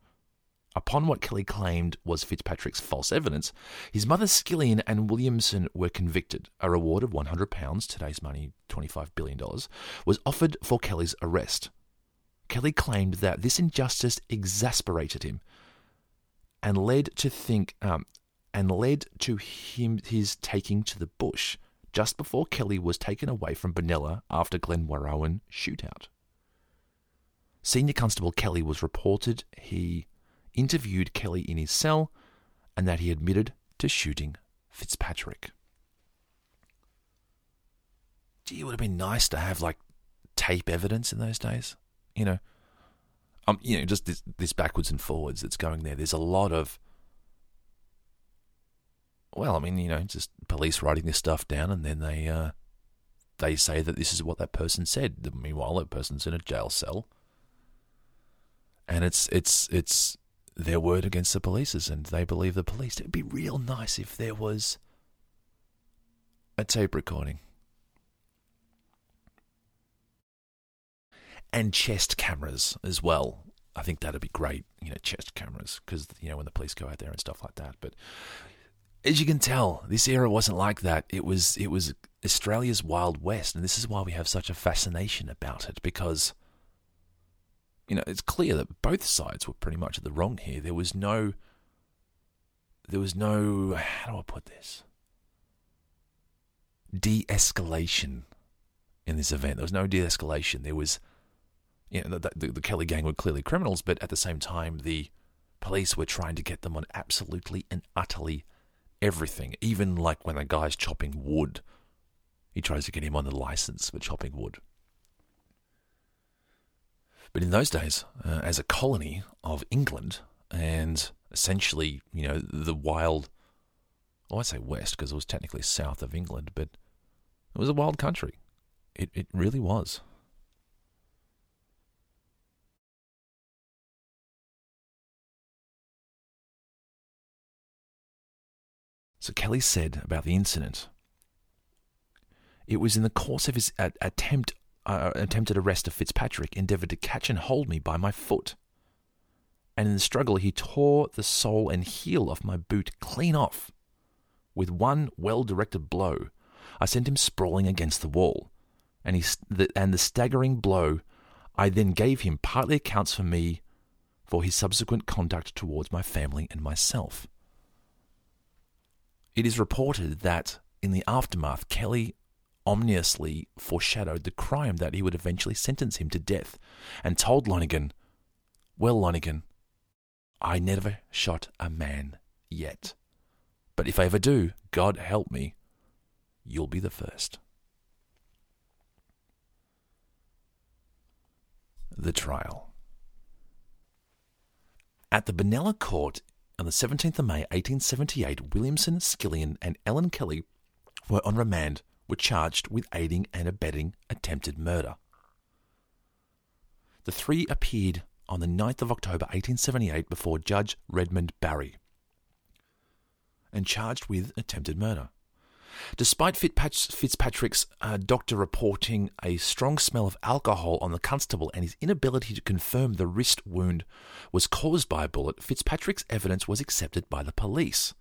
Upon what Kelly claimed was Fitzpatrick's false evidence, his mother Skillion and Williamson were convicted. A reward of £100, today's money $25 billion, was offered for Kelly's arrest. Kelly claimed that this injustice exasperated him and led to think um, and led to him his taking to the bush just before Kelly was taken away from Benalla after Glenrowan shootout. Senior Constable Kelly was reported he interviewed Kelly in his cell and that he admitted to shooting Fitzpatrick. Gee, it would have been nice to have like tape evidence in those days. You know, um, you know, just this, this backwards and forwards that's going there. There's a lot of well, I mean, you know, just police writing this stuff down, and then they uh, they say that this is what that person said. Meanwhile, that person's in a jail cell, and it's it's it's their word against the police's, and they believe the police. It'd be real nice if there was a tape recording and chest cameras as well. I think that'd be great, you know, chest cameras because you know when the police go out there and stuff like that. But as you can tell, this era wasn't like that. It was it was Australia's Wild West, and this is why we have such a fascination about it because you know it's clear that both sides were pretty much at the wrong here. There was no there was no how do I put this de-escalation in this event. There was no de-escalation. There was you know the, the, the Kelly gang were clearly criminals, but at the same time the police were trying to get them on absolutely and utterly everything, even like when a guy's chopping wood. He tries to get him on the license for chopping wood. But in those days, uh, as a colony of England, and essentially, you know, the wild, well, I say west because it was technically south of England, but it was a wild country. It, it really was. So Kelly said about the incident. It was in the course of his attempt uh, attempted arrest of Fitzpatrick, endeavoured to catch and hold me by my foot. And in the struggle, he tore the sole and heel of my boot clean off. With one well directed blow, I sent him sprawling against the wall. And, he, the, and the staggering blow I then gave him partly accounts for me for his subsequent conduct towards my family and myself. It is reported that in the aftermath, Kelly ominously foreshadowed the crime that he would eventually sentence him to death and told Lonigan, Well, Lonigan, I never shot a man yet. But if I ever do, God help me, you'll be the first. The trial. At the Benalla Court on the 17th of May 1878, Williamson, Skillion, and Ellen Kelly were on remand, were charged with aiding and abetting attempted murder. The three appeared on the 9th of October 1878 before Judge Redmond Barry and charged with attempted murder. Despite Fitzpatrick's uh, doctor reporting a strong smell of alcohol on the constable and his inability to confirm the wrist wound was caused by a bullet, Fitzpatrick's evidence was accepted by the police.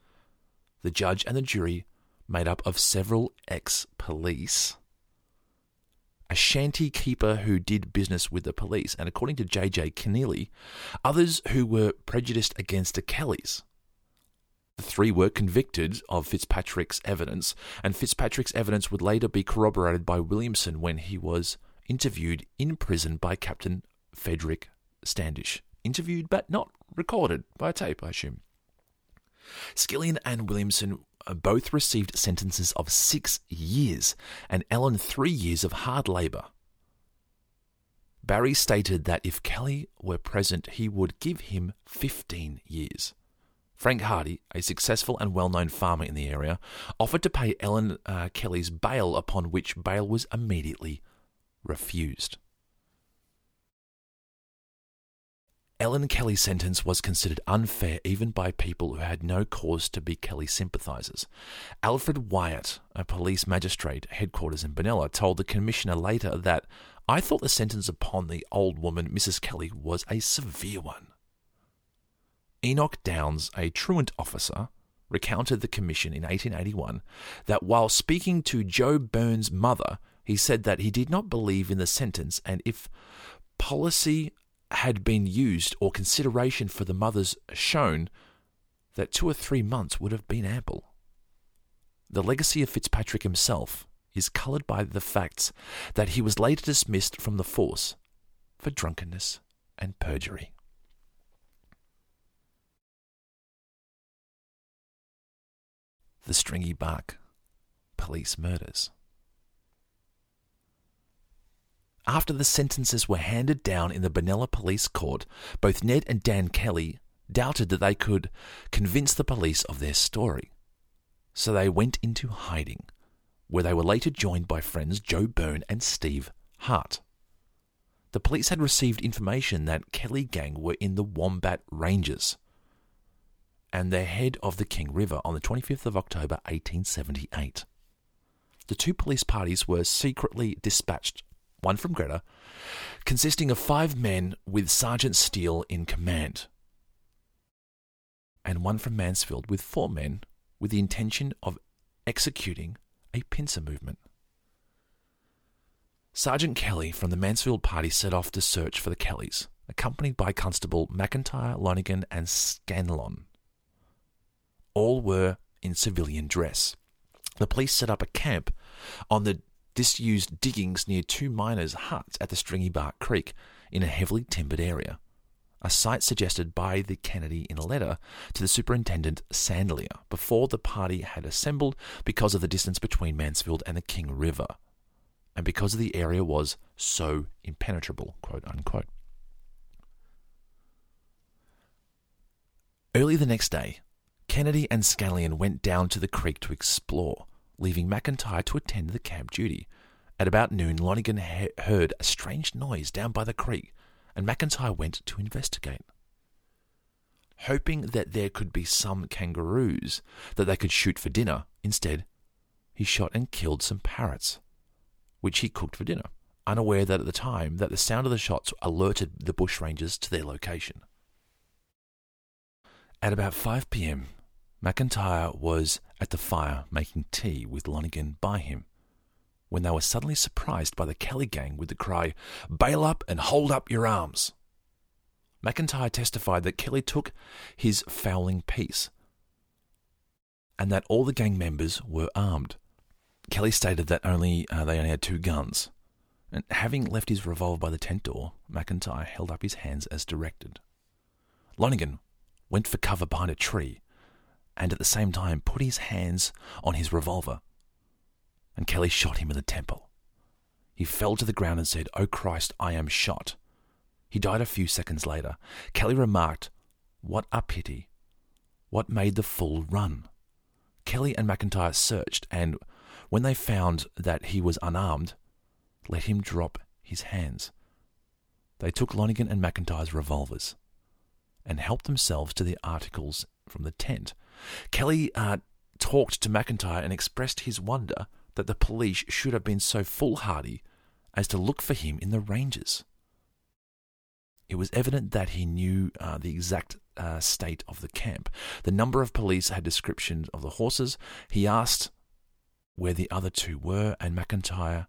The judge and the jury, made up of several ex police, a shanty keeper who did business with the police, and according to J.J. Kenneally, others who were prejudiced against the Kellys. The three were convicted of Fitzpatrick's evidence, and Fitzpatrick's evidence would later be corroborated by Williamson when he was interviewed in prison by Captain Frederick Standish. Interviewed but not recorded by tape, I assume. Skillion and Williamson uh, both received sentences of six years, and Ellen three years of hard labour. Barry stated that if Kelly were present, he would give him 15 years. Frank Harty, a successful and well known farmer in the area, offered to pay Ellen uh, Kelly's bail, upon which bail was immediately refused. Ellen Kelly's sentence was considered unfair even by people who had no cause to be Kelly sympathisers. Alfred Wyatt, a police magistrate headquarters in Benalla, told the commissioner later that I thought the sentence upon the old woman, Mrs. Kelly, was a severe one. Enoch Downes, a truant officer, recounted the commission in 1881 that while speaking to Joe Byrne's mother, he said that he did not believe in the sentence and if policy had been used or consideration for the mothers shown, that two or three months would have been ample. The legacy of Fitzpatrick himself is coloured by the facts that he was later dismissed from the force for drunkenness and perjury. The Stringy Bark police murders. After the sentences were handed down in the Benalla Police Court, both Ned and Dan Kelly doubted that they could convince the police of their story. So they went into hiding, where they were later joined by friends Joe Byrne and Steve Hart. The police had received information that Kelly gang were in the Wombat Ranges, and the head of the King River on the 25th of October 1878. The two police parties were secretly dispatched, one from Greta, consisting of five men with Sergeant Steele in command, and one from Mansfield with four men with the intention of executing a pincer movement. Sergeant Kelly from the Mansfield party set off to search for the Kellys, accompanied by Constable McIntyre, Lonigan, and Scanlon all were in civilian dress. The police set up a camp on the disused diggings near two miners' huts at the Stringybark Creek in a heavily timbered area, a site suggested by the Kennedy in a letter to the superintendent Sandlier before the party had assembled because of the distance between Mansfield and the King River, and because the area was so impenetrable, Early the next day, Kennedy and Scanlon went down to the creek to explore, leaving McIntyre to attend the camp duty. At about noon, Lonigan he- heard a strange noise down by the creek, and McIntyre went to investigate. Hoping that there could be some kangaroos that they could shoot for dinner, instead, he shot and killed some parrots, which he cooked for dinner, unaware that at the time that the sound of the shots alerted the bushrangers to their location. At about 5 p.m., McIntyre was at the fire making tea with Lonigan by him when they were suddenly surprised by the Kelly gang with the cry, Bail up and hold up your arms. McIntyre testified that Kelly took his fowling piece and that all the gang members were armed. Kelly stated that only uh, they only had two guns. And having left his revolver by the tent door, McIntyre held up his hands as directed. Lonigan went for cover behind a tree and at the same time put his hands on his revolver. And Kelly shot him in the temple. He fell to the ground and said, Oh Christ, I am shot. He died a few seconds later. Kelly remarked, What a pity. What made the fool run? Kelly and McIntyre searched, and when they found that he was unarmed, let him drop his hands. They took Lonigan and McIntyre's revolvers and helped themselves to the articles from the tent. Kelly uh, talked to McIntyre and expressed his wonder that the police should have been so foolhardy as to look for him in the ranges. It was evident that he knew uh, the exact uh, state of the camp. The number of police had descriptions of the horses. He asked where the other two were, and McIntyre,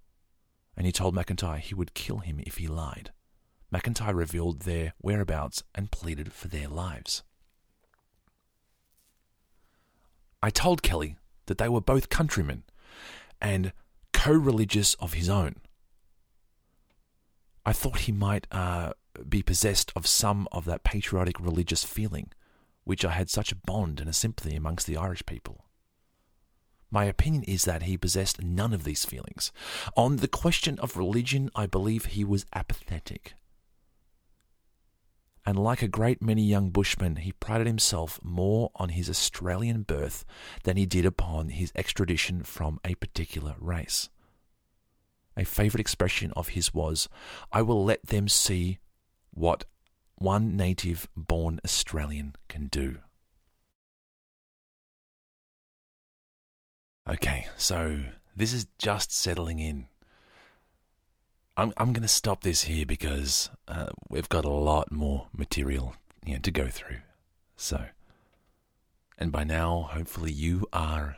and he told McIntyre he would kill him if he lied. McIntyre revealed their whereabouts and pleaded for their lives. I told Kelly that they were both countrymen and co religious of his own. I thought he might uh, be possessed of some of that patriotic religious feeling, which I had such a bond and a sympathy amongst the Irish people. My opinion is that he possessed none of these feelings. On the question of religion, I believe he was apathetic and like a great many young bushmen, he prided himself more on his Australian birth than he did upon his extradition from a particular race. A favourite expression of his was, I will let them see what one native born Australian can do. Okay, so this is just settling in. I'm I'm going to stop this here because uh, we've got a lot more material you know, to go through. So, and by now, hopefully, you are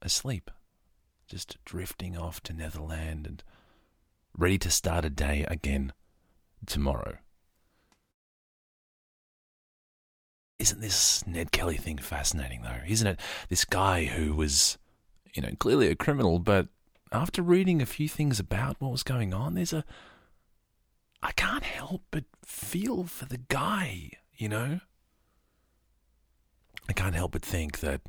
asleep, just drifting off to Netherland and ready to start a day again tomorrow. Isn't this Ned Kelly thing fascinating, though? Isn't it? This guy who was, you know, clearly a criminal, but after reading a few things about what was going on, there's a. I can't help but feel for the guy, you know? I can't help but think that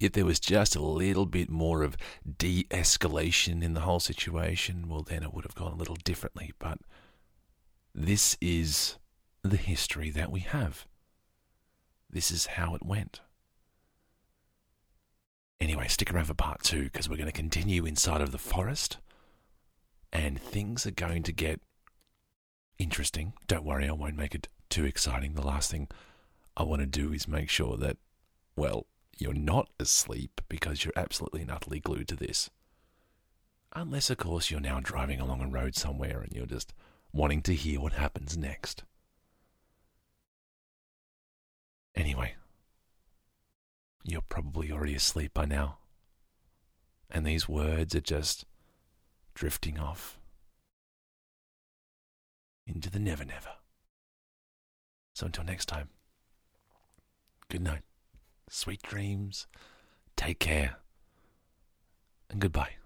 if there was just a little bit more of de escalation in the whole situation, well, then it would have gone a little differently. But this is the history that we have. This is how it went. Anyway, stick around for part two because we're going to continue inside of the forest and things are going to get interesting. Don't worry, I won't make it too exciting. The last thing I want to do is make sure that, well, you're not asleep because you're absolutely and utterly glued to this. Unless, of course, you're now driving along a road somewhere and you're just wanting to hear what happens next. Anyway, you're probably already asleep by now. And these words are just drifting off into the never never. So until next time, good night, sweet dreams, take care, and goodbye.